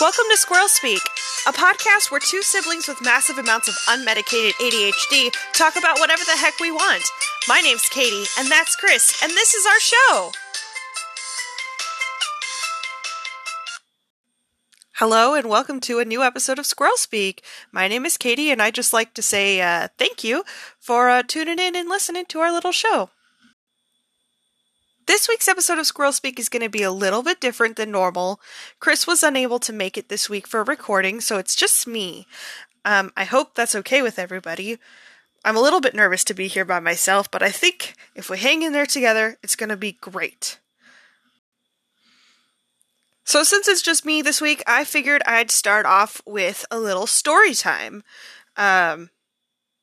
Welcome to Squirrel Speak, a podcast where two siblings with massive amounts of unmedicated ADHD talk about whatever the heck we want. My name's Katie, and that's Chris, and this is our show. Hello, and welcome to a new episode of Squirrel Speak. My name is Katie, and I just like to say uh, thank you for uh, tuning in and listening to our little show. This week's episode of Squirrel Speak is going to be a little bit different than normal. Chris was unable to make it this week for recording, so it's just me. Um, I hope that's okay with everybody. I'm a little bit nervous to be here by myself, but I think if we hang in there together, it's going to be great. So, since it's just me this week, I figured I'd start off with a little story time um,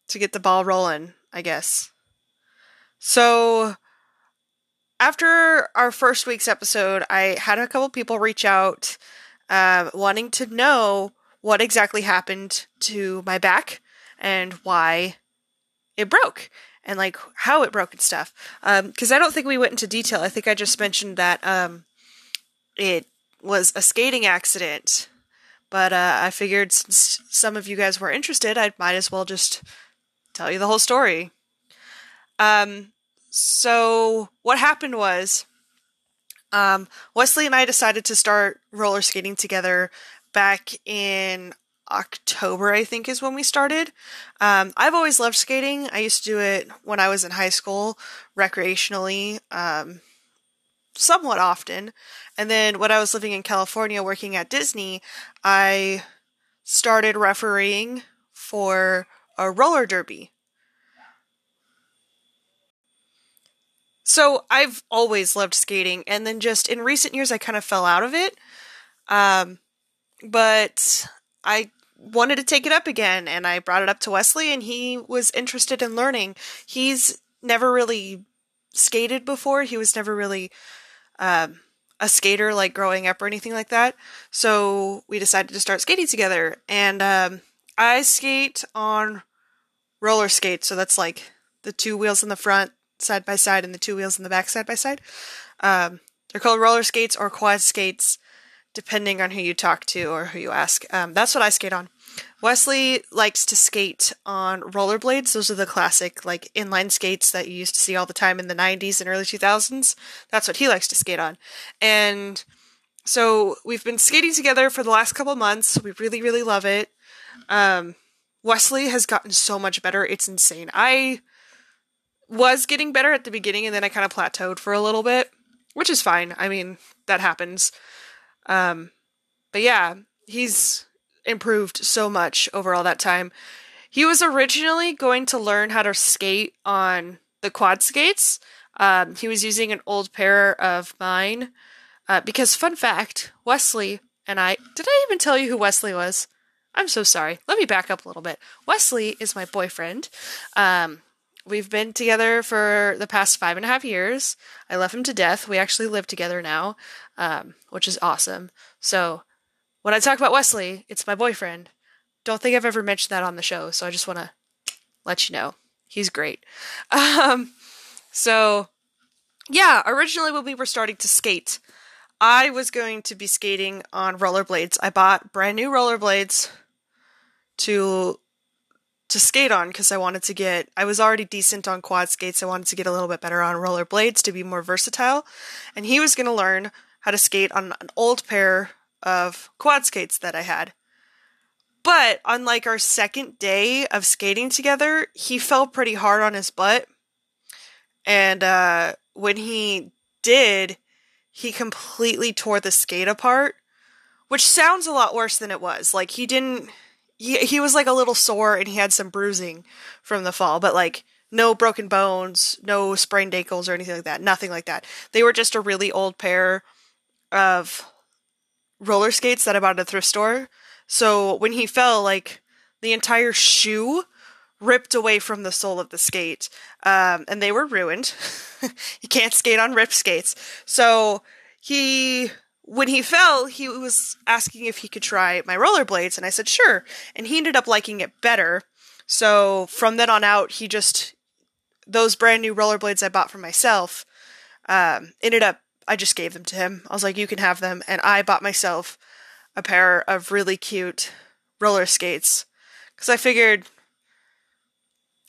to get the ball rolling, I guess. So, after our first week's episode, I had a couple people reach out uh, wanting to know what exactly happened to my back and why it broke and like how it broke and stuff. Because um, I don't think we went into detail. I think I just mentioned that um, it was a skating accident. But uh, I figured since some of you guys were interested, I might as well just tell you the whole story. Um, so what happened was um, Wesley and I decided to start roller skating together back in October, I think, is when we started. Um, I've always loved skating. I used to do it when I was in high school, recreationally, um, somewhat often. And then when I was living in California working at Disney, I started refereeing for a roller derby. So I've always loved skating, and then just in recent years, I kind of fell out of it. Um, but I wanted to take it up again, and I brought it up to Wesley, and he was interested in learning. He's never really skated before. He was never really um, a skater, like growing up or anything like that. So we decided to start skating together, and um, I skate on roller skates. So that's like the two wheels in the front, side by side and the two wheels in the back side by side. Um, they're called roller skates or quad skates, depending on who you talk to or who you ask. Um, that's what I skate on. Wesley likes to skate on rollerblades. Those are the classic, like inline skates that you used to see all the time in the 90s and early 2000s. That's what he likes to skate on. And so we've been skating together for the last couple months. We really, really love it. Um, Wesley has gotten so much better. It's insane. I was getting better at the beginning and then I kind of plateaued for a little bit, which is fine. I mean, that happens. Um, but yeah, he's improved so much over all that time. He was originally going to learn how to skate on the quad skates. Um, he was using an old pair of mine. Uh, because, fun fact, Wesley and I. Did I even tell you who Wesley was? I'm so sorry. Let me back up a little bit. Wesley is my boyfriend. Um, We've been together for the past five and a half years. I love him to death. We actually live together now, um, which is awesome. So when I talk about Wesley, it's my boyfriend. Don't think I've ever mentioned that on the show, so I just want to let you know. He's great. Um, so, yeah, originally when we were starting to skate, I was going to be skating on rollerblades. I bought brand new rollerblades to to skate on because I wanted to get I was already decent on quad skates. I wanted to get a little bit better on rollerblades to be more versatile. And he was going to learn how to skate on an old pair of quad skates that I had. But on like our second day of skating together, he fell pretty hard on his butt. And uh when he did, he completely tore the skate apart, which sounds a lot worse than it was. Like he didn't he he was like a little sore and he had some bruising from the fall, but like no broken bones, no sprained ankles or anything like that. Nothing like that. They were just a really old pair of roller skates that I bought at a thrift store. So when he fell, like the entire shoe ripped away from the sole of the skate, um, and they were ruined. you can't skate on ripped skates. So he when he fell, he was asking if he could try my rollerblades, and I said sure. And he ended up liking it better. So from then on out, he just those brand new rollerblades I bought for myself um, ended up. I just gave them to him. I was like, "You can have them," and I bought myself a pair of really cute roller skates because I figured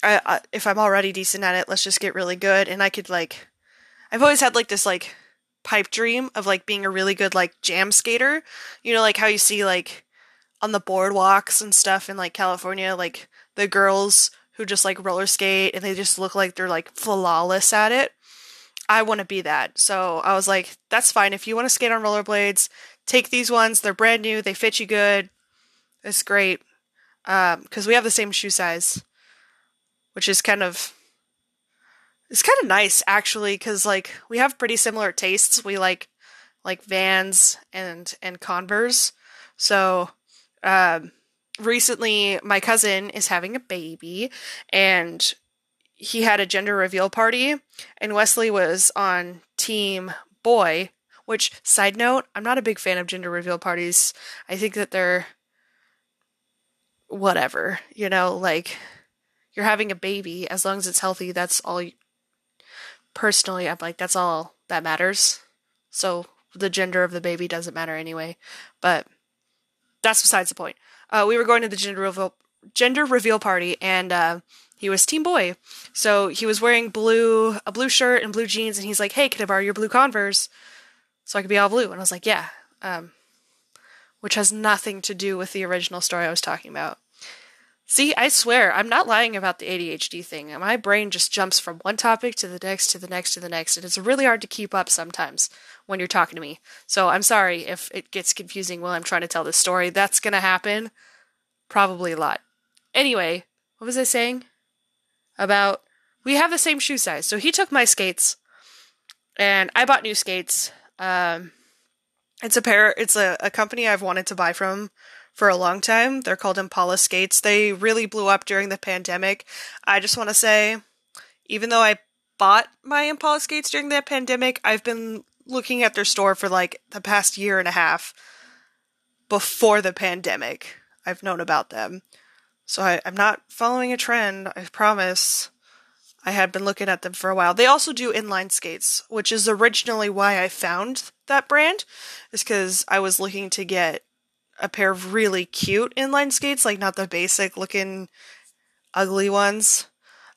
I, I, if I'm already decent at it, let's just get really good. And I could like, I've always had like this like pipe dream of like being a really good like jam skater. You know, like how you see like on the boardwalks and stuff in like California, like the girls who just like roller skate and they just look like they're like flawless at it. I want to be that. So I was like, that's fine. If you want to skate on rollerblades, take these ones. They're brand new. They fit you good. It's great. Um, cause we have the same shoe size, which is kind of, it's kind of nice actually. Cause like we have pretty similar tastes. We like, like Vans and, and Converse. So, um, recently my cousin is having a baby and he had a gender reveal party and Wesley was on team boy, which side note, I'm not a big fan of gender reveal parties. I think that they're whatever, you know, like you're having a baby as long as it's healthy, that's all personally I'm like that's all that matters. So the gender of the baby doesn't matter anyway. But that's besides the point. Uh, we were going to the gender reveal gender reveal party, and uh, he was team boy. So he was wearing blue a blue shirt and blue jeans, and he's like, "Hey, can I borrow your blue Converse so I could be all blue?" And I was like, "Yeah," um, which has nothing to do with the original story I was talking about. See, I swear, I'm not lying about the ADHD thing. My brain just jumps from one topic to the next, to the next, to the next, and it's really hard to keep up sometimes when you're talking to me. So I'm sorry if it gets confusing while I'm trying to tell this story. That's gonna happen. Probably a lot. Anyway, what was I saying? About we have the same shoe size. So he took my skates and I bought new skates. Um, it's a pair, it's a, a company I've wanted to buy from for a long time. They're called Impala Skates. They really blew up during the pandemic. I just want to say, even though I bought my Impala skates during the pandemic, I've been looking at their store for like the past year and a half before the pandemic. I've known about them. So I, I'm not following a trend, I promise. I had been looking at them for a while. They also do inline skates, which is originally why I found that brand, is because I was looking to get a pair of really cute inline skates, like not the basic looking ugly ones.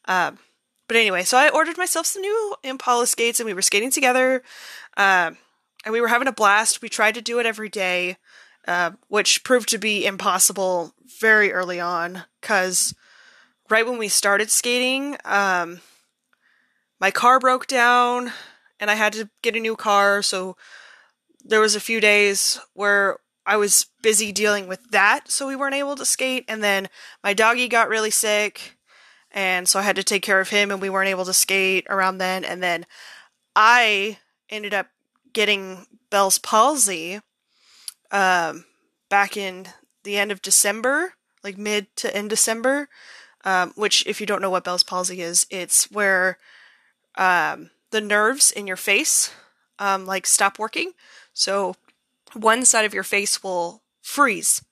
Um, but anyway, so I ordered myself some new Impala skates and we were skating together. Um, and we were having a blast. We tried to do it every day, uh, which proved to be impossible very early on because right when we started skating, um, my car broke down and I had to get a new car. So there was a few days where I was busy dealing with that, so we weren't able to skate. And then my doggy got really sick, and so I had to take care of him, and we weren't able to skate around then. And then I ended up getting Bell's palsy um, back in the end of December, like mid to end December. Um, which, if you don't know what Bell's palsy is, it's where um, the nerves in your face um, like stop working. So one side of your face will freeze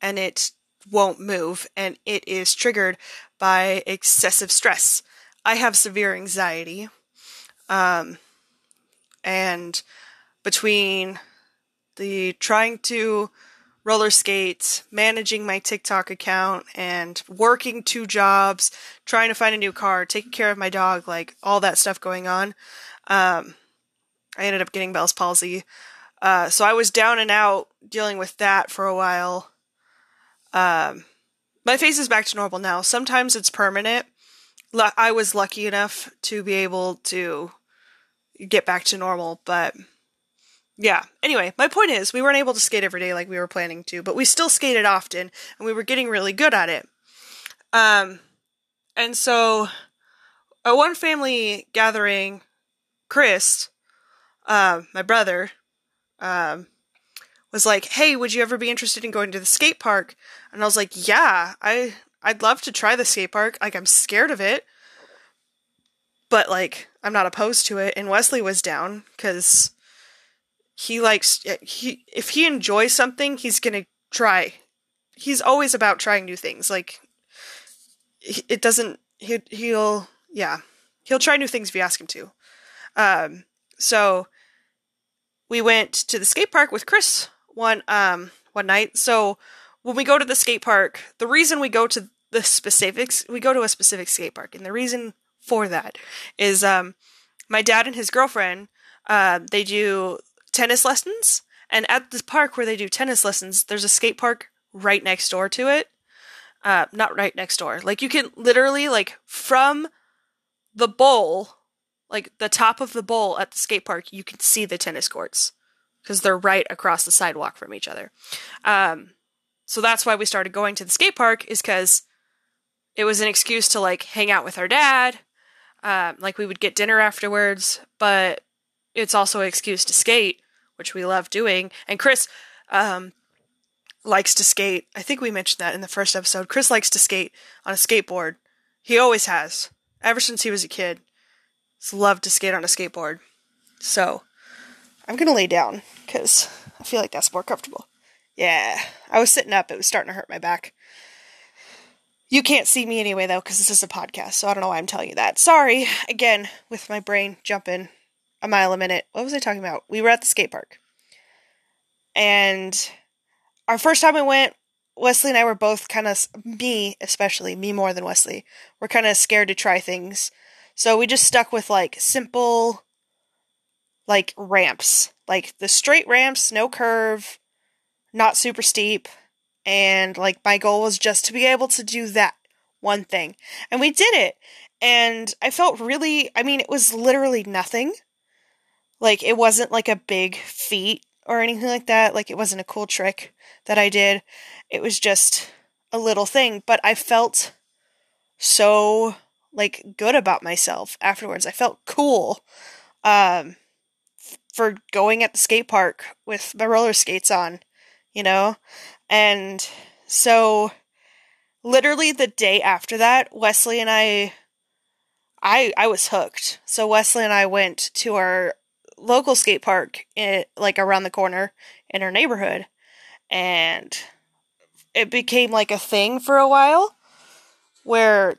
and it won't move, and it is triggered by excessive stress. I have severe anxiety. Um, and between the trying to roller skate, managing my TikTok account, and working two jobs, trying to find a new car, taking care of my dog, like all that stuff going on, um, I ended up getting Bell's palsy. Uh, so I was down and out dealing with that for a while. Um, my face is back to normal now. Sometimes it's permanent. L- I was lucky enough to be able to get back to normal, but yeah. Anyway, my point is, we weren't able to skate every day like we were planning to, but we still skated often, and we were getting really good at it. Um, and so at one family gathering, Chris, uh, my brother, um, was like, "Hey, would you ever be interested in going to the skate park?" And I was like, "Yeah, I I'd love to try the skate park. Like I'm scared of it, but like I'm not opposed to it." And Wesley was down cuz he likes he if he enjoys something, he's going to try. He's always about trying new things. Like it doesn't he he'll yeah, he'll try new things if you ask him to. Um so we went to the skate park with Chris one um one night. So when we go to the skate park, the reason we go to the specifics, we go to a specific skate park, and the reason for that is um, my dad and his girlfriend, uh, they do tennis lessons, and at the park where they do tennis lessons, there's a skate park right next door to it. Uh, not right next door. Like you can literally like from the bowl, like the top of the bowl at the skate park, you can see the tennis courts because they're right across the sidewalk from each other. Um, so that's why we started going to the skate park is because it was an excuse to like hang out with our dad. Um, like we would get dinner afterwards, but it's also an excuse to skate, which we love doing. And Chris um, likes to skate. I think we mentioned that in the first episode. Chris likes to skate on a skateboard. He always has, ever since he was a kid. He's loved to skate on a skateboard. So I'm gonna lay down because I feel like that's more comfortable. Yeah, I was sitting up. It was starting to hurt my back. You can't see me anyway, though, because this is a podcast, so I don't know why I'm telling you that. Sorry, again, with my brain jumping a mile a minute. What was I talking about? We were at the skate park. And our first time we went, Wesley and I were both kind of, me especially, me more than Wesley, we're kind of scared to try things. So we just stuck with like simple, like ramps, like the straight ramps, no curve, not super steep. And like my goal was just to be able to do that one thing. And we did it. And I felt really, I mean, it was literally nothing. Like it wasn't like a big feat or anything like that. Like it wasn't a cool trick that I did. It was just a little thing, but I felt so like good about myself afterwards. I felt cool um for going at the skate park with my roller skates on, you know? And so literally the day after that, Wesley and I I I was hooked. So Wesley and I went to our local skate park in, like around the corner in our neighborhood and it became like a thing for a while where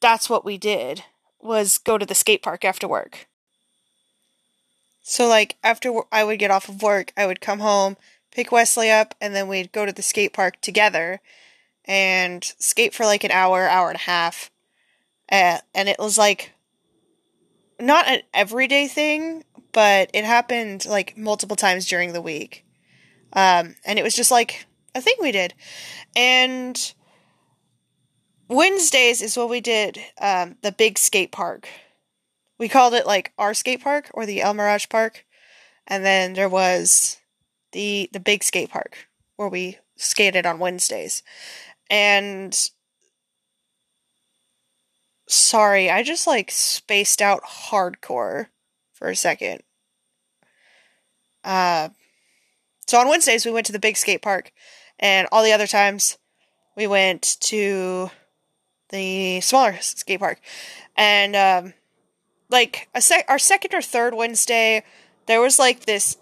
that's what we did was go to the skate park after work. So like after I would get off of work, I would come home, pick Wesley up, and then we'd go to the skate park together and skate for like an hour, hour and a half. Uh, and it was like not an everyday thing, but it happened like multiple times during the week. Um, and it was just like a thing we did. And Wednesdays is what we did um, the big skate park. We called it like our skate park or the El Mirage Park. And then there was the the big skate park where we skated on Wednesdays. And sorry, I just like spaced out hardcore for a second. Uh so on Wednesdays we went to the big skate park and all the other times we went to the smaller skate park. And um like a sec- our second or third Wednesday there was like this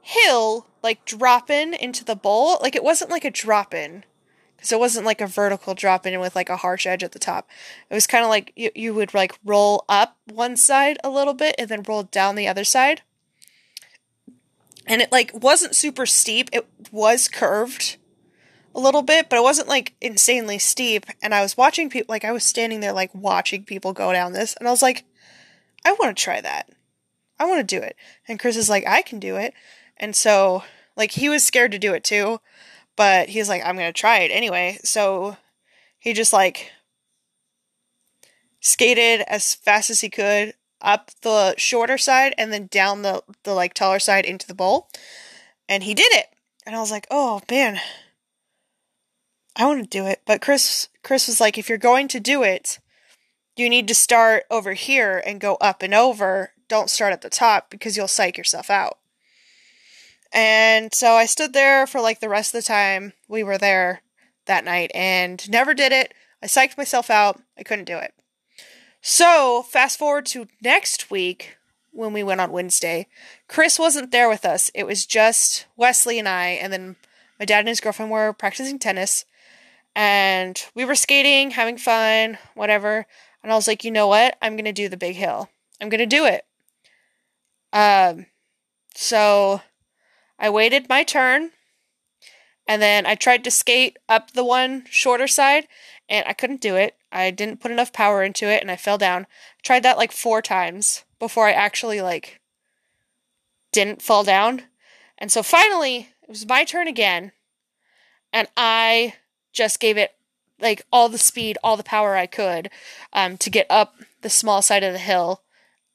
hill like dropping into the bowl. Like it wasn't like a drop in because it wasn't like a vertical drop in with like a harsh edge at the top. It was kind of like you, you would like roll up one side a little bit and then roll down the other side. And it like wasn't super steep. It was curved a little bit, but it wasn't like insanely steep. And I was watching people, like I was standing there, like watching people go down this, and I was like, I want to try that. I want to do it. And Chris is like, I can do it. And so, like, he was scared to do it too, but he's like, I'm going to try it anyway. So he just like skated as fast as he could up the shorter side and then down the, the like taller side into the bowl. And he did it. And I was like, oh man, I want to do it. But Chris Chris was like, if you're going to do it, you need to start over here and go up and over. Don't start at the top because you'll psych yourself out. And so I stood there for like the rest of the time we were there that night and never did it. I psyched myself out. I couldn't do it. So, fast forward to next week when we went on Wednesday. Chris wasn't there with us. It was just Wesley and I, and then my dad and his girlfriend were practicing tennis and we were skating, having fun, whatever. And I was like, you know what? I'm gonna do the big hill. I'm gonna do it. Um, so I waited my turn, And then I tried to skate up the one shorter side and I couldn't do it. I didn't put enough power into it and I fell down. tried that like four times before I actually like didn't fall down. And so finally, it was my turn again. And I just gave it like all the speed, all the power I could um, to get up the small side of the hill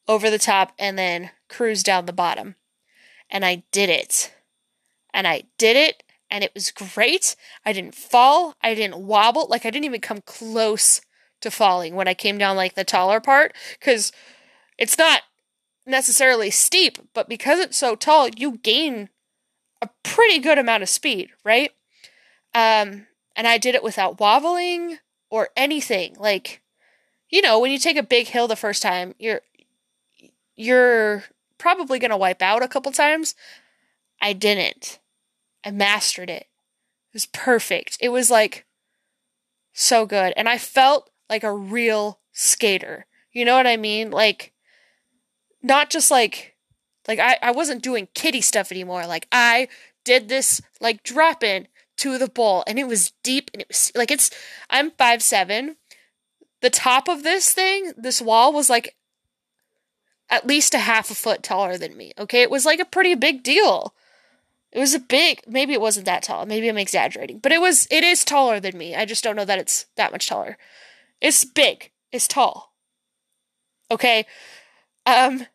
over the top and then cruise down the bottom. And I did it. And I did it and it was great. I didn't fall, I didn't wobble, like I didn't even come close to falling when I came down like the taller part cuz it's not necessarily steep, but because it's so tall, you gain a pretty good amount of speed, right? Um and I did it without wobbling or anything. Like you know, when you take a big hill the first time, you're you're probably going to wipe out a couple times. I didn't. I mastered it. It was perfect. It was like so good. And I felt like a real skater. You know what I mean? Like, not just like, like I, I wasn't doing kitty stuff anymore. Like, I did this like drop in to the bowl and it was deep and it was like, it's, I'm five seven. The top of this thing, this wall was like at least a half a foot taller than me. Okay. It was like a pretty big deal. It was a big, maybe it wasn't that tall. Maybe I'm exaggerating, but it was, it is taller than me. I just don't know that it's that much taller. It's big. It's tall. Okay. Um,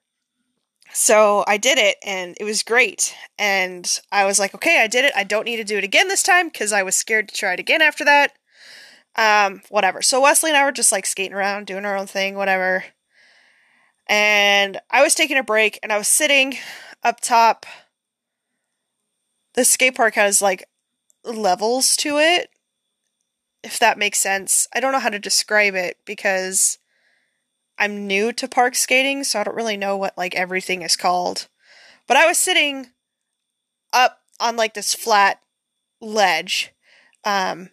so I did it and it was great. And I was like, okay, I did it. I don't need to do it again this time because I was scared to try it again after that. Um, whatever. So Wesley and I were just like skating around, doing our own thing, whatever. And I was taking a break and I was sitting up top the skate park has like levels to it if that makes sense. I don't know how to describe it because I'm new to park skating, so I don't really know what like everything is called. But I was sitting up on like this flat ledge um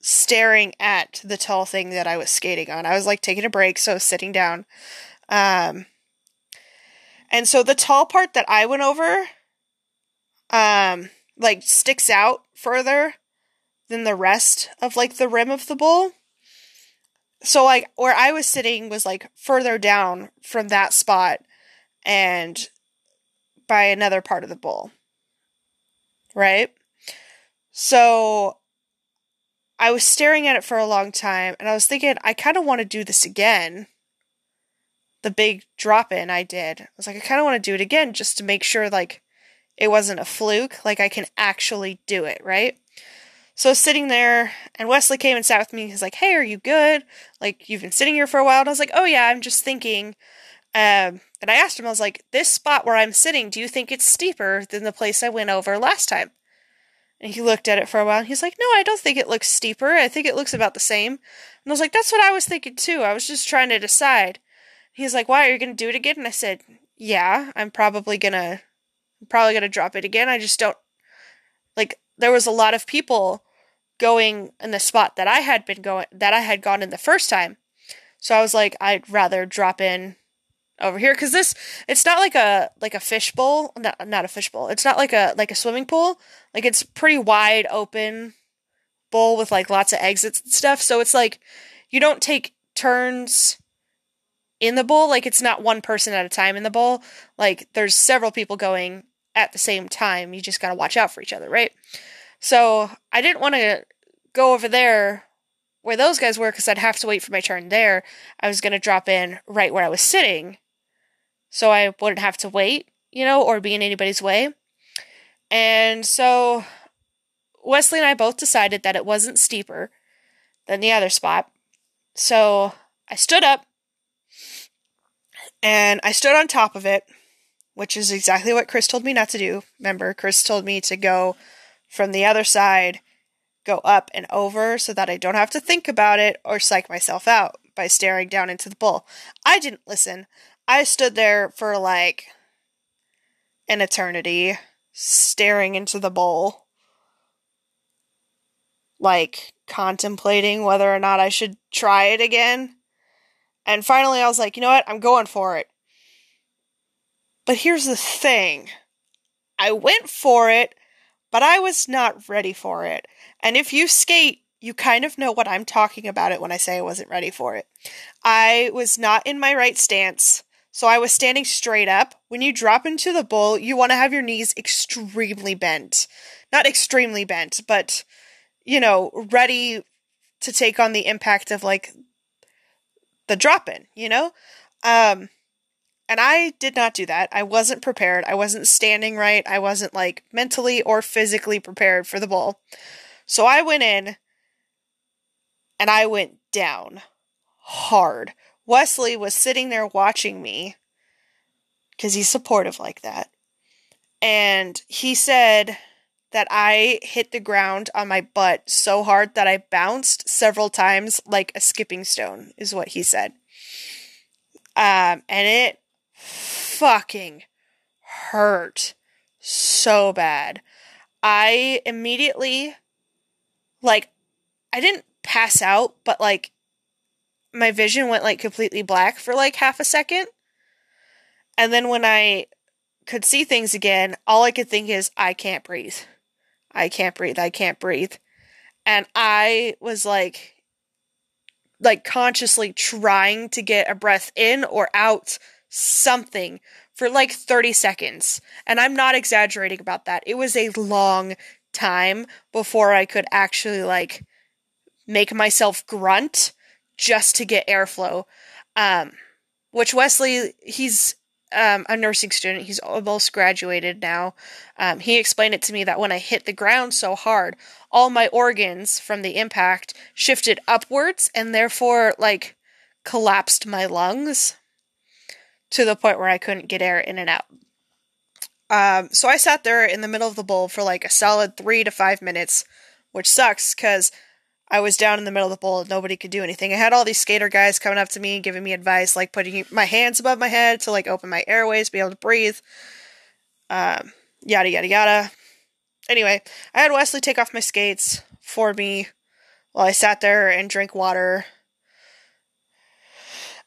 staring at the tall thing that I was skating on. I was like taking a break, so I was sitting down. Um and so the tall part that I went over um like sticks out further than the rest of like the rim of the bowl. So like where I was sitting was like further down from that spot and by another part of the bowl. Right? So I was staring at it for a long time and I was thinking I kind of want to do this again. The big drop in I did. I was like I kind of want to do it again just to make sure like it wasn't a fluke, like I can actually do it, right? So I was sitting there, and Wesley came and sat with me. He's like, "Hey, are you good? Like you've been sitting here for a while." And I was like, "Oh yeah, I'm just thinking." Um, and I asked him, I was like, "This spot where I'm sitting, do you think it's steeper than the place I went over last time?" And he looked at it for a while. and He's like, "No, I don't think it looks steeper. I think it looks about the same." And I was like, "That's what I was thinking too. I was just trying to decide." He's like, "Why are you going to do it again?" And I said, "Yeah, I'm probably gonna I'm probably to drop it again. I just don't like there was a lot of people going in the spot that I had been going that I had gone in the first time. So I was like I'd rather drop in over here cuz this it's not like a like a fishbowl not not a fishbowl. It's not like a like a swimming pool. Like it's pretty wide open bowl with like lots of exits and stuff. So it's like you don't take turns in the bowl like it's not one person at a time in the bowl like there's several people going at the same time. You just got to watch out for each other, right? So I didn't want to go over there where those guys were because I'd have to wait for my turn there. I was going to drop in right where I was sitting so I wouldn't have to wait, you know, or be in anybody's way. And so Wesley and I both decided that it wasn't steeper than the other spot. So I stood up and I stood on top of it which is exactly what Chris told me not to do. Remember, Chris told me to go from the other side, go up and over so that I don't have to think about it or psych myself out by staring down into the bowl. I didn't listen. I stood there for like an eternity, staring into the bowl, like contemplating whether or not I should try it again. And finally, I was like, you know what? I'm going for it. But here's the thing I went for it, but I was not ready for it. And if you skate, you kind of know what I'm talking about it when I say I wasn't ready for it. I was not in my right stance, so I was standing straight up. When you drop into the bowl, you want to have your knees extremely bent. Not extremely bent, but you know, ready to take on the impact of like the drop in, you know? Um and I did not do that. I wasn't prepared. I wasn't standing right. I wasn't like mentally or physically prepared for the bowl. So I went in and I went down hard. Wesley was sitting there watching me because he's supportive like that. And he said that I hit the ground on my butt so hard that I bounced several times like a skipping stone, is what he said. Um, and it fucking hurt so bad. I immediately, like, I didn't pass out, but like, my vision went like completely black for like half a second. And then when I could see things again, all I could think is, I can't breathe. I can't breathe. I can't breathe. And I was like, like consciously trying to get a breath in or out something for like 30 seconds. And I'm not exaggerating about that. It was a long time before I could actually like make myself grunt just to get airflow. Um, which Wesley, he's um, a nursing student. He's almost graduated now. Um, he explained it to me that when I hit the ground so hard, all my organs from the impact shifted upwards and therefore, like, collapsed my lungs to the point where I couldn't get air in and out. Um, so I sat there in the middle of the bowl for like a solid three to five minutes, which sucks because I was down in the middle of the bowl and nobody could do anything. I had all these skater guys coming up to me, giving me advice, like putting my hands above my head to like open my airways, be able to breathe. Um, yada yada yada. Anyway, I had Wesley take off my skates for me while I sat there and drank water.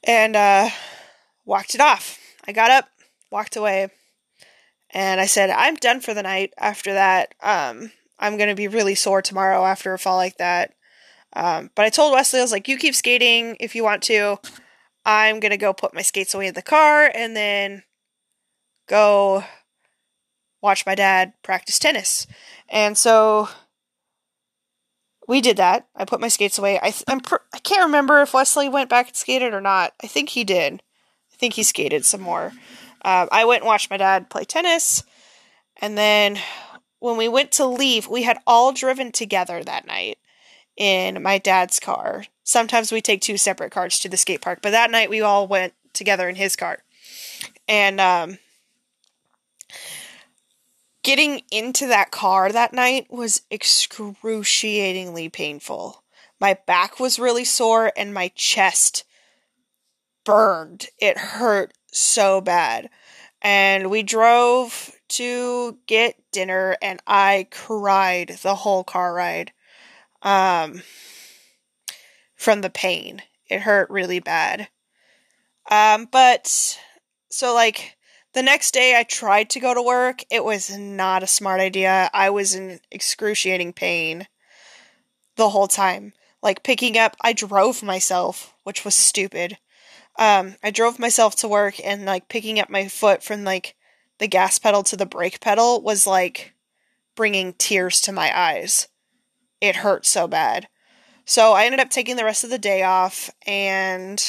And uh walked it off. I got up, walked away, and I said, I'm done for the night after that. Um, I'm going to be really sore tomorrow after a fall like that. Um, but I told Wesley, I was like, you keep skating if you want to. I'm going to go put my skates away in the car and then go watch my dad practice tennis. And so we did that. I put my skates away. I th- I'm pr- I can't remember if Wesley went back and skated or not. I think he did. I think he skated some more. Uh, I went and watched my dad play tennis, and then when we went to leave, we had all driven together that night in my dad's car. Sometimes we take two separate cars to the skate park, but that night we all went together in his car. And um, getting into that car that night was excruciatingly painful. My back was really sore and my chest burned. It hurt so bad. And we drove to get dinner and I cried the whole car ride. Um from the pain. It hurt really bad. Um but so like the next day I tried to go to work. It was not a smart idea. I was in excruciating pain the whole time. Like picking up, I drove myself, which was stupid um, I drove myself to work and like picking up my foot from like the gas pedal to the brake pedal was like bringing tears to my eyes. It hurt so bad. So I ended up taking the rest of the day off and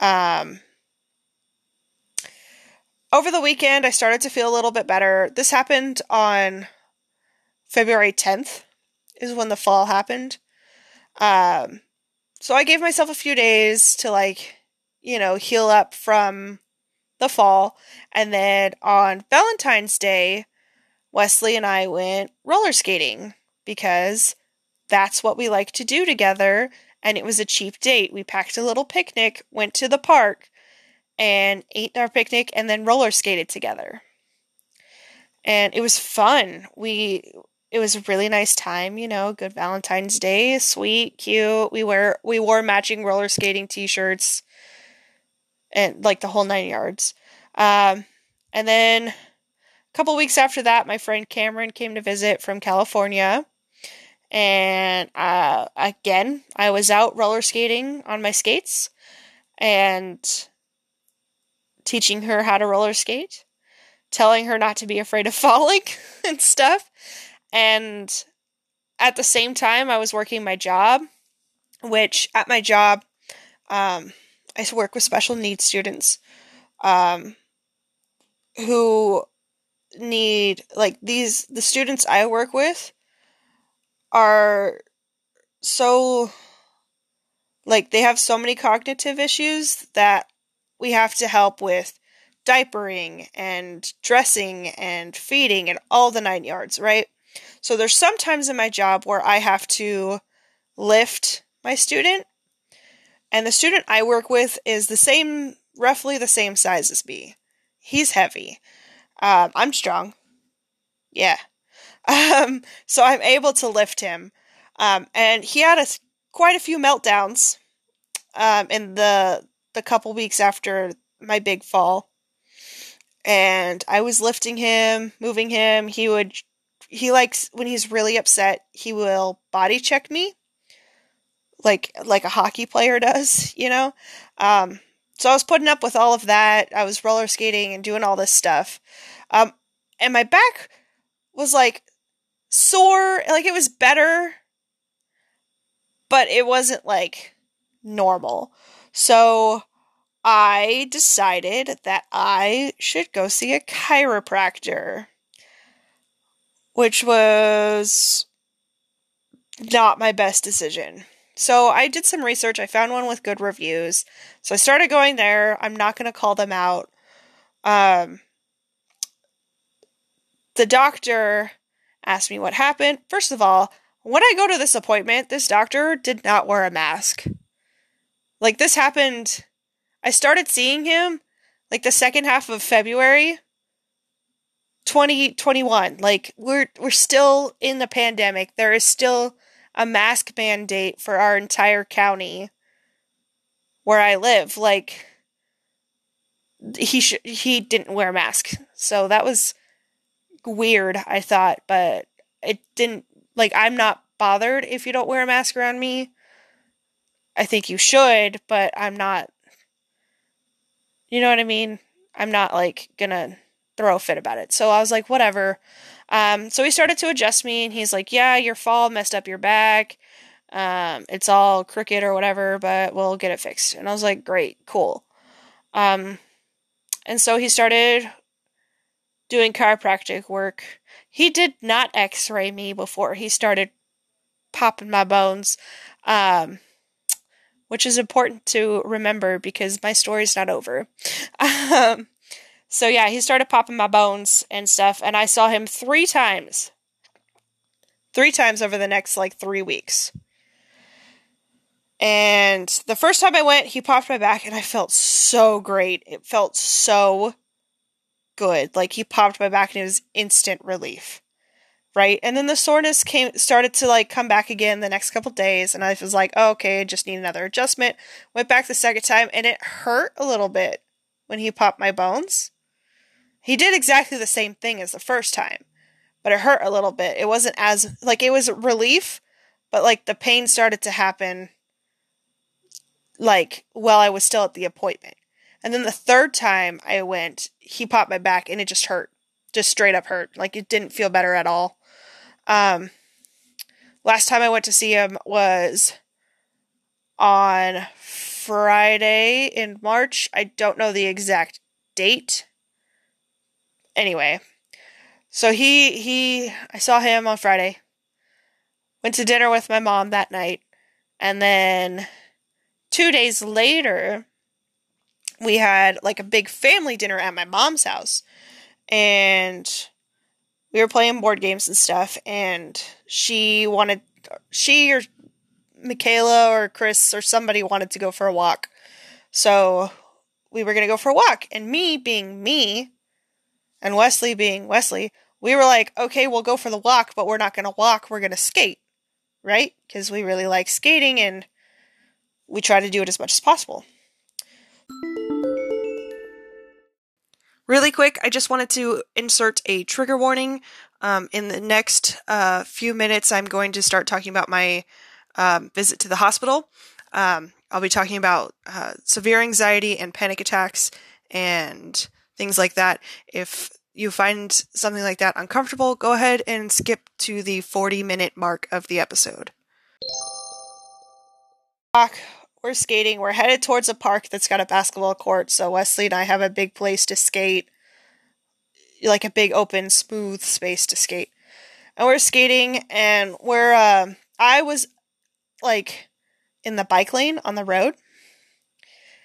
um over the weekend I started to feel a little bit better. This happened on February 10th is when the fall happened. Um so I gave myself a few days to like, you know, heal up from the fall. And then on Valentine's Day, Wesley and I went roller skating because that's what we like to do together. And it was a cheap date. We packed a little picnic, went to the park, and ate our picnic and then roller skated together. And it was fun. We it was a really nice time, you know, good Valentine's Day, sweet, cute. We wear we wore matching roller skating t-shirts and like the whole nine yards. Um, and then a couple weeks after that, my friend Cameron came to visit from California. And uh, again, I was out roller skating on my skates and teaching her how to roller skate, telling her not to be afraid of falling and stuff. And at the same time, I was working my job, which at my job, um, I work with special needs students um, who need, like, these, the students I work with are so, like, they have so many cognitive issues that we have to help with diapering and dressing and feeding and all the nine yards, right? So there's sometimes in my job where I have to lift my student, and the student I work with is the same, roughly the same size as me. He's heavy. Um, I'm strong. Yeah. Um, so I'm able to lift him. Um, and he had a, quite a few meltdowns um, in the the couple weeks after my big fall. And I was lifting him, moving him. He would he likes when he's really upset, he will body check me like like a hockey player does, you know? Um so I was putting up with all of that. I was roller skating and doing all this stuff. Um and my back was like sore, like it was better, but it wasn't like normal. So I decided that I should go see a chiropractor which was not my best decision. So I did some research. I found one with good reviews. So I started going there. I'm not going to call them out. Um, the doctor asked me what happened. First of all, when I go to this appointment, this doctor did not wear a mask. Like this happened I started seeing him like the second half of February 2021 like we're we're still in the pandemic. There is still a mask mandate for our entire county where i live like he sh- he didn't wear a mask. So that was weird i thought but it didn't like i'm not bothered if you don't wear a mask around me. I think you should but i'm not you know what i mean? I'm not like gonna throw a fit about it. So I was like, whatever. Um, so he started to adjust me, and he's like, yeah, your fall messed up your back. Um, it's all crooked or whatever, but we'll get it fixed. And I was like, great, cool. Um, and so he started doing chiropractic work. He did not x ray me before he started popping my bones, um, which is important to remember because my story's not over. Um, so yeah, he started popping my bones and stuff, and I saw him three times. Three times over the next like three weeks. And the first time I went, he popped my back, and I felt so great. It felt so good. Like he popped my back, and it was instant relief. Right, and then the soreness came started to like come back again the next couple days, and I was like, oh, okay, just need another adjustment. Went back the second time, and it hurt a little bit when he popped my bones he did exactly the same thing as the first time, but it hurt a little bit. It wasn't as like it was relief, but like the pain started to happen like while I was still at the appointment. And then the third time I went, he popped my back and it just hurt. Just straight up hurt. Like it didn't feel better at all. Um last time I went to see him was on Friday in March. I don't know the exact date anyway, so he he I saw him on Friday. Went to dinner with my mom that night, and then 2 days later we had like a big family dinner at my mom's house. And we were playing board games and stuff and she wanted she or Michaela or Chris or somebody wanted to go for a walk. So we were to go for a walk and me being me and Wesley being Wesley, we were like, okay, we'll go for the walk, but we're not going to walk, we're going to skate, right? Because we really like skating and we try to do it as much as possible. Really quick, I just wanted to insert a trigger warning. Um, in the next uh, few minutes, I'm going to start talking about my um, visit to the hospital. Um, I'll be talking about uh, severe anxiety and panic attacks and things like that. If you find something like that uncomfortable, go ahead and skip to the 40 minute mark of the episode. We're skating. We're headed towards a park that's got a basketball court, so Wesley and I have a big place to skate. Like a big open, smooth space to skate. And we're skating, and we're, uh, I was like in the bike lane on the road.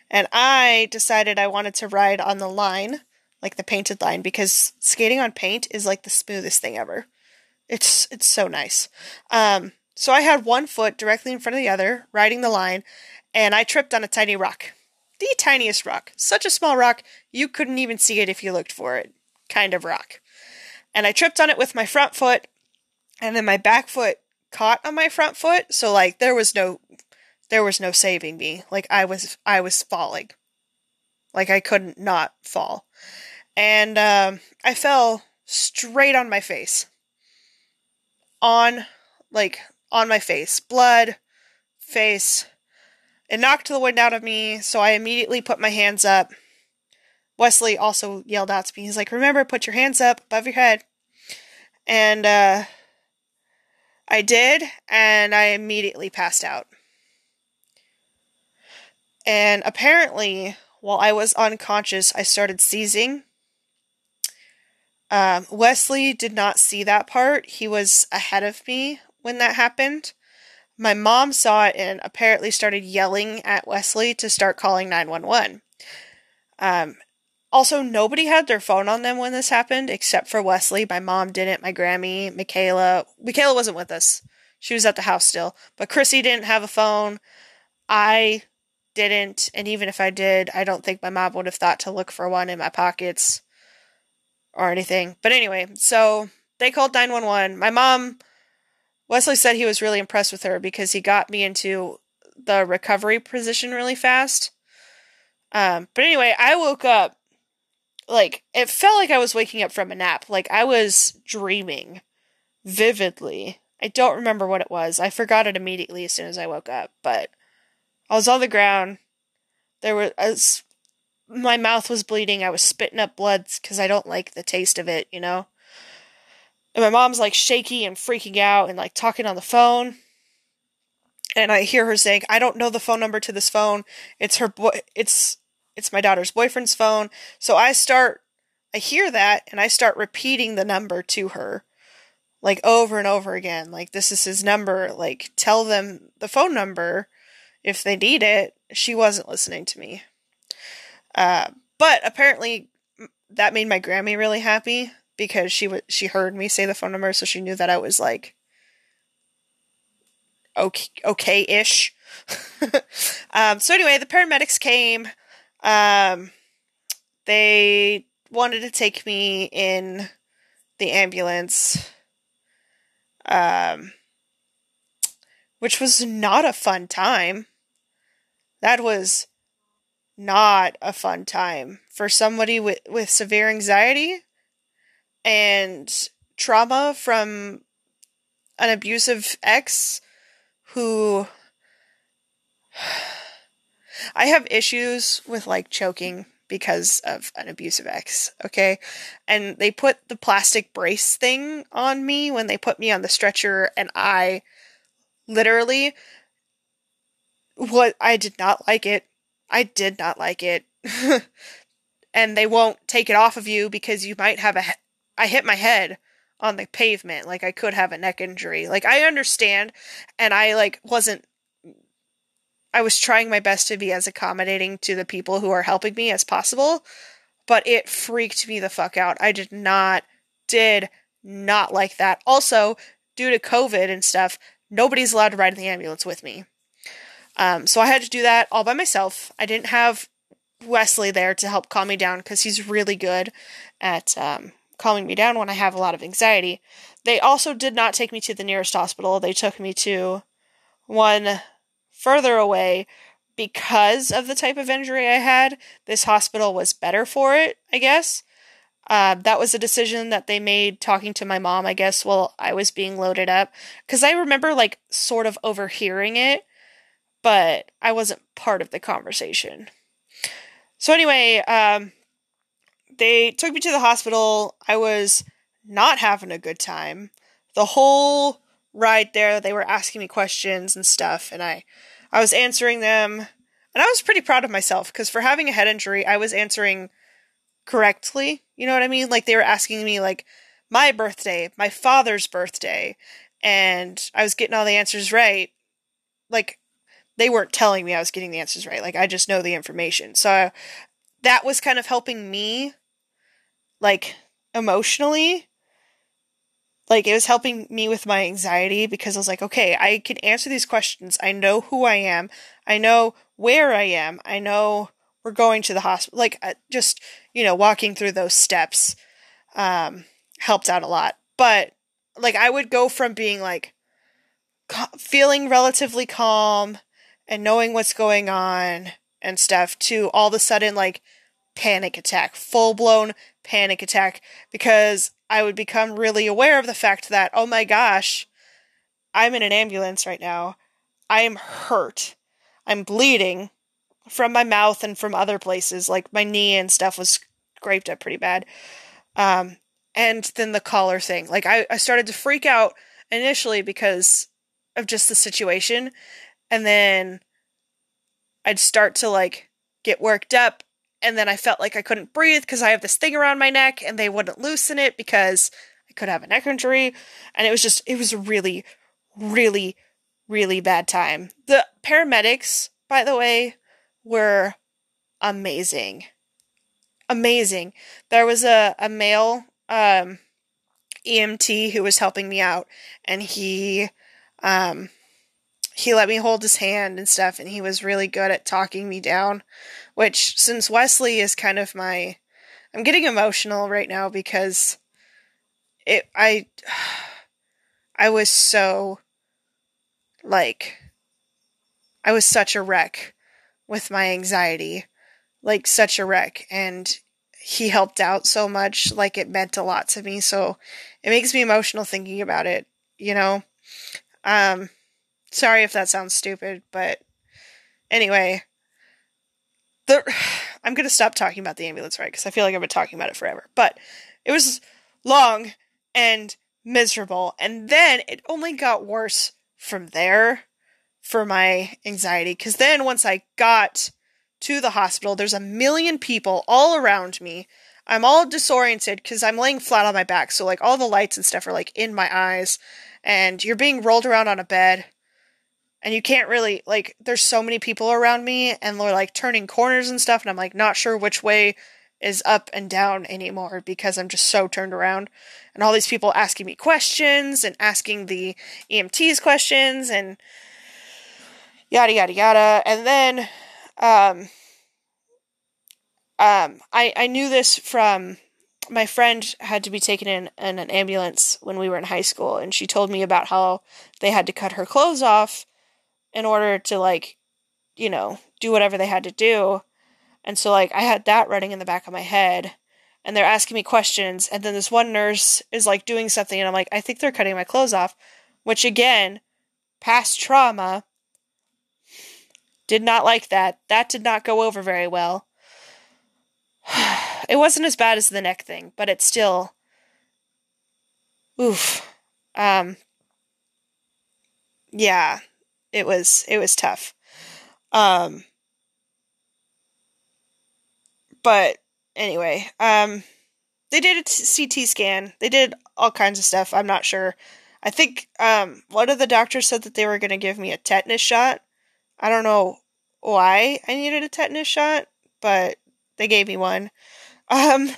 And I decided I wanted to ride on the line, like the painted line, because skating on paint is like the smoothest thing ever. It's it's so nice. Um, so I had one foot directly in front of the other, riding the line, and I tripped on a tiny rock. The tiniest rock. Such a small rock, you couldn't even see it if you looked for it. Kind of rock. And I tripped on it with my front foot, and then my back foot caught on my front foot, so like there was no there was no saving me. Like I was I was falling. Like I couldn't not fall. And um, I fell straight on my face. On like on my face. Blood, face. It knocked the wind out of me, so I immediately put my hands up. Wesley also yelled out to me. He's like, "Remember, put your hands up above your head." And uh I did, and I immediately passed out. And apparently, while I was unconscious, I started seizing. Um, Wesley did not see that part. He was ahead of me when that happened. My mom saw it and apparently started yelling at Wesley to start calling 911. Um, also, nobody had their phone on them when this happened except for Wesley. My mom didn't, my Grammy, Michaela. Michaela wasn't with us. She was at the house still. But Chrissy didn't have a phone. I didn't, and even if I did, I don't think my mom would have thought to look for one in my pockets or anything. But anyway, so they called 911. My mom, Wesley said he was really impressed with her because he got me into the recovery position really fast. Um, but anyway, I woke up like it felt like I was waking up from a nap. Like I was dreaming vividly. I don't remember what it was. I forgot it immediately as soon as I woke up, but I was on the ground. There was my mouth was bleeding. I was spitting up blood because I don't like the taste of it, you know. And my mom's like shaky and freaking out and like talking on the phone. And I hear her saying, "I don't know the phone number to this phone. It's her boy. It's it's my daughter's boyfriend's phone." So I start. I hear that and I start repeating the number to her like over and over again like this is his number like tell them the phone number if they need it. She wasn't listening to me. Uh, but apparently that made my Grammy really happy because she w- she heard me say the phone number, so she knew that I was like okay okay ish. um, so anyway, the paramedics came. Um, they wanted to take me in the ambulance. Um, which was not a fun time. That was not a fun time for somebody with, with severe anxiety and trauma from an abusive ex who I have issues with like choking because of an abusive ex, okay? And they put the plastic brace thing on me when they put me on the stretcher and I literally what I did not like it. I did not like it. and they won't take it off of you because you might have a he- I hit my head on the pavement like I could have a neck injury. Like I understand and I like wasn't I was trying my best to be as accommodating to the people who are helping me as possible, but it freaked me the fuck out. I did not did not like that. Also, due to COVID and stuff, nobody's allowed to ride in the ambulance with me. Um, so I had to do that all by myself. I didn't have Wesley there to help calm me down because he's really good at um, calming me down when I have a lot of anxiety. They also did not take me to the nearest hospital. They took me to one further away because of the type of injury I had. This hospital was better for it, I guess. Uh, that was a decision that they made talking to my mom, I guess, while I was being loaded up. Because I remember, like, sort of overhearing it, but I wasn't part of the conversation. So, anyway, um, they took me to the hospital. I was not having a good time. The whole ride there, they were asking me questions and stuff, and I, I was answering them. And I was pretty proud of myself because for having a head injury, I was answering correctly. You know what I mean? Like they were asking me like my birthday, my father's birthday, and I was getting all the answers right. Like they weren't telling me I was getting the answers right. Like I just know the information. So that was kind of helping me like emotionally. Like it was helping me with my anxiety because I was like, okay, I can answer these questions. I know who I am. I know where I am. I know we're going to the hospital. Like uh, just you know walking through those steps um, helped out a lot. But like I would go from being like feeling relatively calm and knowing what's going on and stuff to all of a sudden like panic attack, full blown panic attack because I would become really aware of the fact that oh my gosh, I'm in an ambulance right now. I am hurt. I'm bleeding from my mouth and from other places, like my knee and stuff was scraped up pretty bad. Um, and then the collar thing. Like I, I started to freak out initially because of just the situation. And then I'd start to like get worked up. And then I felt like I couldn't breathe because I have this thing around my neck and they wouldn't loosen it because I could have a neck injury. And it was just, it was a really, really, really bad time. The paramedics, by the way, were amazing. Amazing. There was a, a male um, EMT who was helping me out, and he um, he let me hold his hand and stuff, and he was really good at talking me down. Which, since Wesley is kind of my, I'm getting emotional right now because it I I was so like I was such a wreck with my anxiety, like such a wreck. And he helped out so much, like it meant a lot to me. So it makes me emotional thinking about it, you know? Um, sorry if that sounds stupid, but anyway, the, I'm to stop talking about the ambulance ride because I feel like I've been talking about it forever. But it was long and miserable. And then it only got worse from there for my anxiety. Because then once I got to the hospital, there's a million people all around me. I'm all disoriented because I'm laying flat on my back. So, like, all the lights and stuff are like in my eyes. And you're being rolled around on a bed. And you can't really, like, there's so many people around me. And they're like turning corners and stuff. And I'm like, not sure which way is up and down anymore because I'm just so turned around. And all these people asking me questions and asking the EMTs questions. And yada yada yada. And then um um I I knew this from my friend had to be taken in, in an ambulance when we were in high school and she told me about how they had to cut her clothes off in order to like you know do whatever they had to do and so like i had that running in the back of my head and they're asking me questions and then this one nurse is like doing something and i'm like i think they're cutting my clothes off which again past trauma did not like that. That did not go over very well. it wasn't as bad as the neck thing, but it's still oof. Um yeah, it was it was tough. Um but anyway, um they did a CT scan. They did all kinds of stuff. I'm not sure. I think um one of the doctors said that they were going to give me a tetanus shot I don't know why I needed a tetanus shot, but they gave me one. Um,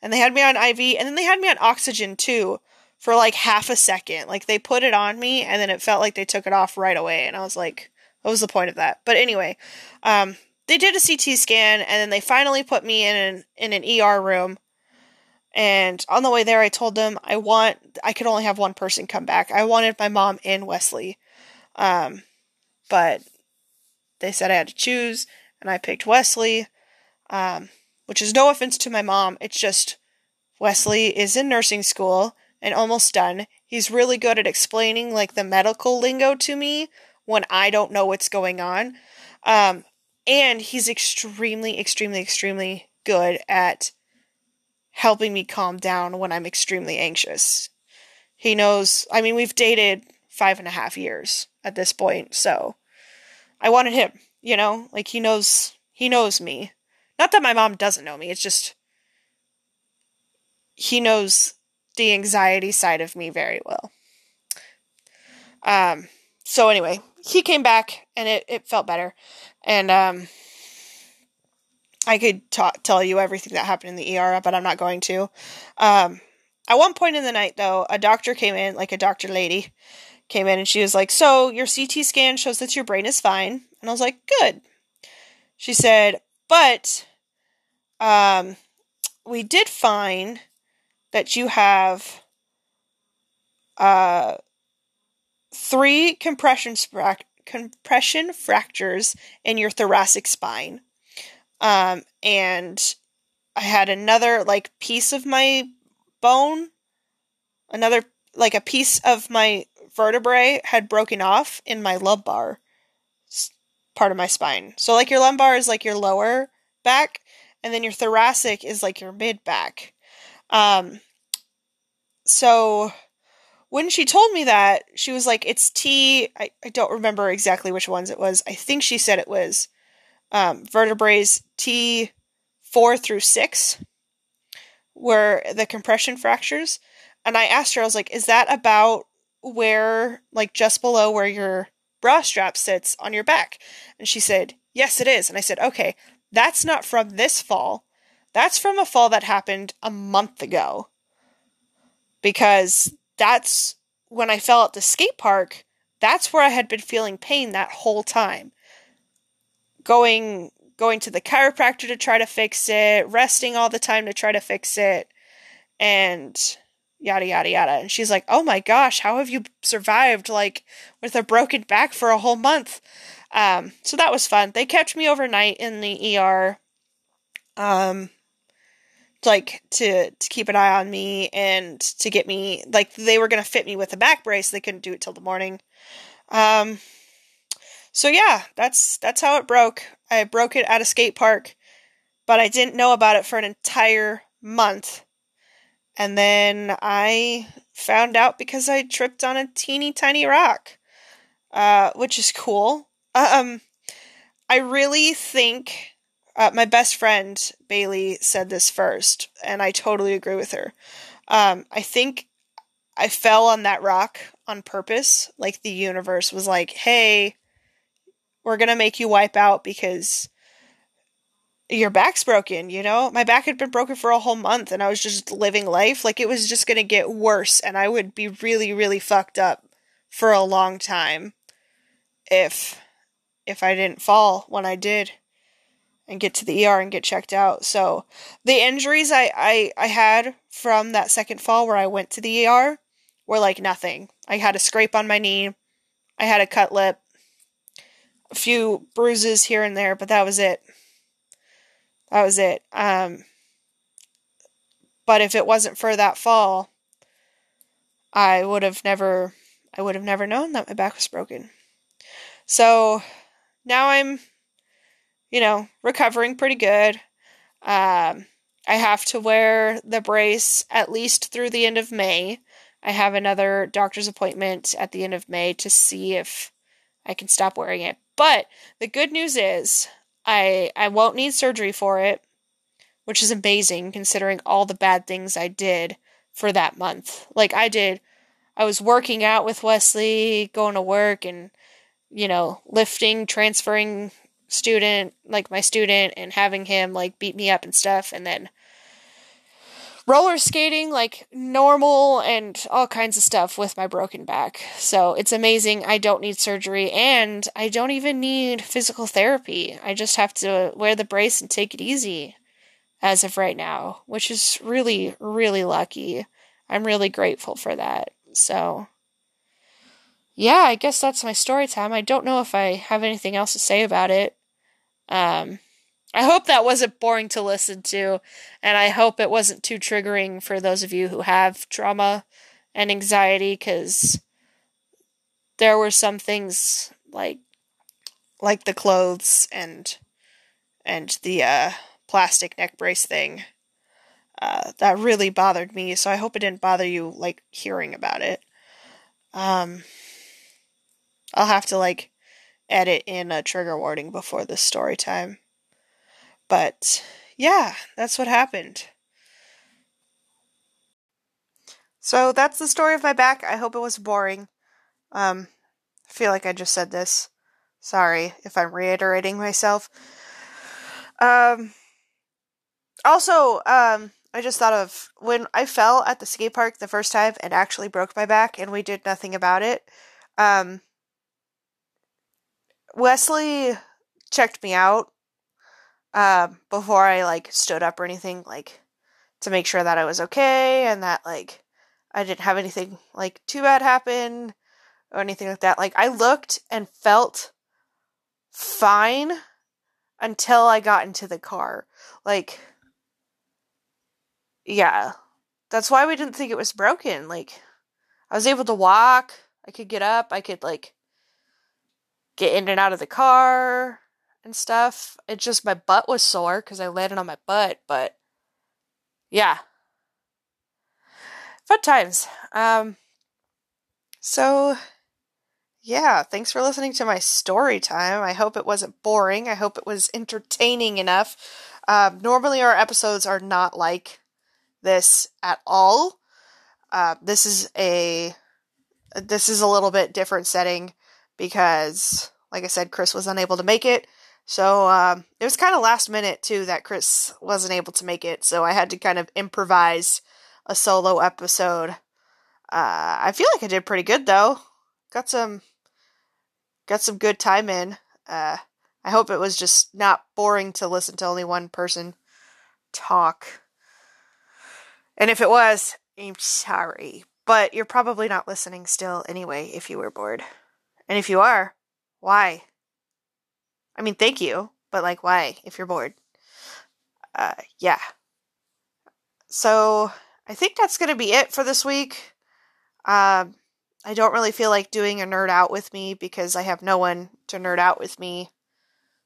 and they had me on IV, and then they had me on oxygen too for like half a second. Like they put it on me, and then it felt like they took it off right away, and I was like, what was the point of that? But anyway, um, they did a CT scan, and then they finally put me in an in an ER room. And on the way there, I told them I want I could only have one person come back. I wanted my mom and Wesley, um, but they said I had to choose, and I picked Wesley, um, which is no offense to my mom. It's just Wesley is in nursing school and almost done. He's really good at explaining like the medical lingo to me when I don't know what's going on. Um, and he's extremely, extremely, extremely good at helping me calm down when I'm extremely anxious. He knows, I mean, we've dated five and a half years at this point, so I wanted him, you know? Like, he knows, he knows me. Not that my mom doesn't know me, it's just he knows the anxiety side of me very well. Um, so anyway, he came back and it, it felt better. And um, I could tell you everything that happened in the ER, but I'm not going to. Um, at one point in the night, though, a doctor came in, like a doctor lady came in, and she was like, So your CT scan shows that your brain is fine. And I was like, Good. She said, But um, we did find that you have uh, three compression, compression fractures in your thoracic spine. Um, and I had another like piece of my bone, another like a piece of my vertebrae had broken off in my lumbar part of my spine. So like your lumbar is like your lower back, and then your thoracic is like your mid back. Um, so when she told me that, she was like, it's T. I, I don't remember exactly which ones it was. I think she said it was um, vertebrae T4 through 6 were the compression fractures. And I asked her, I was like, is that about where, like, just below where your bra strap sits on your back? And she said, yes, it is. And I said, okay, that's not from this fall. That's from a fall that happened a month ago. Because that's when I fell at the skate park, that's where I had been feeling pain that whole time. Going going to the chiropractor to try to fix it, resting all the time to try to fix it, and yada yada yada. And she's like, "Oh my gosh, how have you survived like with a broken back for a whole month?" Um, so that was fun. They kept me overnight in the ER. Um, like to to keep an eye on me and to get me like they were gonna fit me with a back brace. They couldn't do it till the morning. Um, so yeah, that's that's how it broke. I broke it at a skate park, but I didn't know about it for an entire month. And then I found out because I tripped on a teeny tiny rock, uh, which is cool. Um, I really think uh, my best friend Bailey said this first, and I totally agree with her. Um, I think I fell on that rock on purpose. Like the universe was like, "Hey, we're gonna make you wipe out because your back's broken." You know, my back had been broken for a whole month, and I was just living life like it was just gonna get worse, and I would be really, really fucked up for a long time if if I didn't fall when I did and get to the ER and get checked out. So the injuries I, I, I had from that second fall where I went to the ER were like nothing. I had a scrape on my knee, I had a cut lip, a few bruises here and there, but that was it. That was it. Um, but if it wasn't for that fall, I would have never I would have never known that my back was broken. So now I'm you know, recovering pretty good. Um, I have to wear the brace at least through the end of May. I have another doctor's appointment at the end of May to see if I can stop wearing it. But the good news is I I won't need surgery for it, which is amazing considering all the bad things I did for that month. Like I did I was working out with Wesley, going to work and you know, lifting, transferring student, like my student, and having him like beat me up and stuff, and then roller skating like normal and all kinds of stuff with my broken back. So it's amazing. I don't need surgery and I don't even need physical therapy. I just have to wear the brace and take it easy as of right now, which is really, really lucky. I'm really grateful for that. So, yeah, I guess that's my story time. I don't know if I have anything else to say about it. Um, I hope that wasn't boring to listen to, and I hope it wasn't too triggering for those of you who have trauma and anxiety, because there were some things like like the clothes and and the uh, plastic neck brace thing uh, that really bothered me. So I hope it didn't bother you like hearing about it. Um, I'll have to like edit in a trigger warning before the story time. But yeah, that's what happened. So that's the story of my back. I hope it was boring. Um, I feel like I just said this. Sorry if I'm reiterating myself. Um, also, um, I just thought of when I fell at the skate park the first time and actually broke my back, and we did nothing about it. Um, Wesley checked me out uh, before I like stood up or anything, like to make sure that I was okay and that like I didn't have anything like too bad happen or anything like that. Like I looked and felt fine until I got into the car. Like yeah. That's why we didn't think it was broken. Like I was able to walk, I could get up, I could like get in and out of the car and stuff. It just my butt was sore cuz I landed on my butt, but yeah. Fun times. Um so yeah, thanks for listening to my story time. I hope it wasn't boring. I hope it was entertaining enough. Um, normally, our episodes are not like this at all. Uh, this is a this is a little bit different setting because, like I said, Chris was unable to make it. So um, it was kind of last minute too that Chris wasn't able to make it. So I had to kind of improvise a solo episode. Uh, I feel like I did pretty good though. Got some got some good time in. Uh, I hope it was just not boring to listen to only one person talk. And if it was, I'm sorry. But you're probably not listening still anyway if you were bored. And if you are, why? I mean, thank you, but like, why if you're bored? Uh, yeah. So I think that's going to be it for this week. Um, I don't really feel like doing a nerd out with me because I have no one to nerd out with me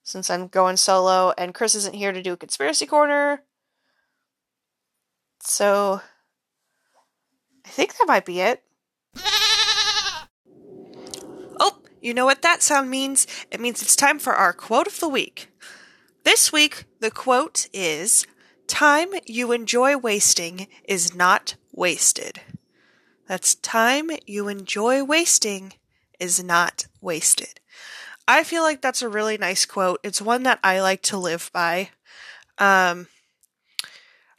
since I'm going solo and Chris isn't here to do a conspiracy corner. So I think that might be it. You know what that sound means? It means it's time for our quote of the week. This week, the quote is Time you enjoy wasting is not wasted. That's time you enjoy wasting is not wasted. I feel like that's a really nice quote. It's one that I like to live by. Um,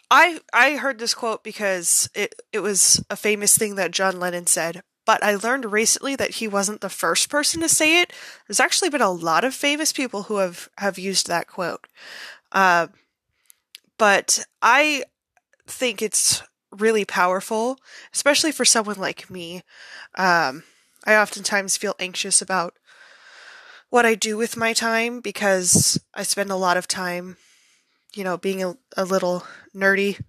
I I heard this quote because it it was a famous thing that John Lennon said, but I learned recently that he wasn't the first person to say it. There's actually been a lot of famous people who have have used that quote. Uh, but I think it's really powerful, especially for someone like me. Um, I oftentimes feel anxious about what I do with my time because I spend a lot of time, you know, being a, a little nerdy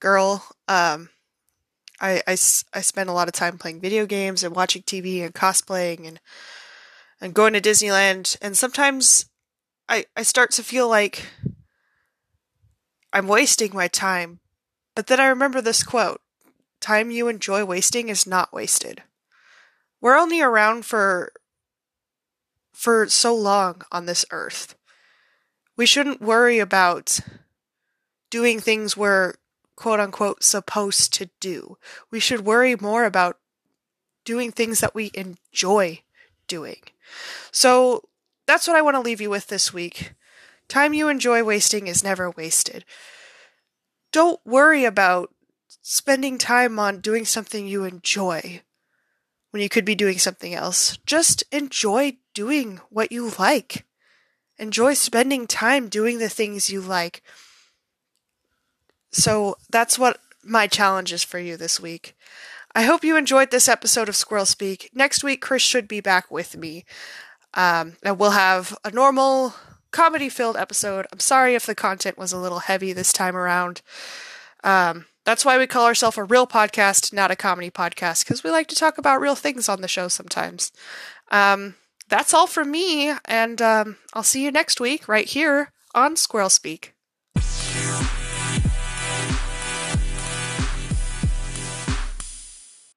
girl. Um, I, I, I spend a lot of time playing video games and watching TV and cosplaying and and going to Disneyland. And sometimes I, I start to feel like I'm wasting my time but then I remember this quote Time you enjoy wasting is not wasted. We're only around for for so long on this earth. We shouldn't worry about doing things we're quote unquote supposed to do. We should worry more about doing things that we enjoy doing. So that's what I want to leave you with this week. Time you enjoy wasting is never wasted don't worry about spending time on doing something you enjoy when you could be doing something else. Just enjoy doing what you like. Enjoy spending time doing the things you like. So that's what my challenge is for you this week. I hope you enjoyed this episode of Squirrel Speak. Next week, Chris should be back with me. Um, and we'll have a normal comedy filled episode. I'm sorry if the content was a little heavy this time around. Um, that's why we call ourselves a real podcast, not a comedy podcast, because we like to talk about real things on the show sometimes. Um, that's all from me, and um, I'll see you next week right here on Squirrel Speak.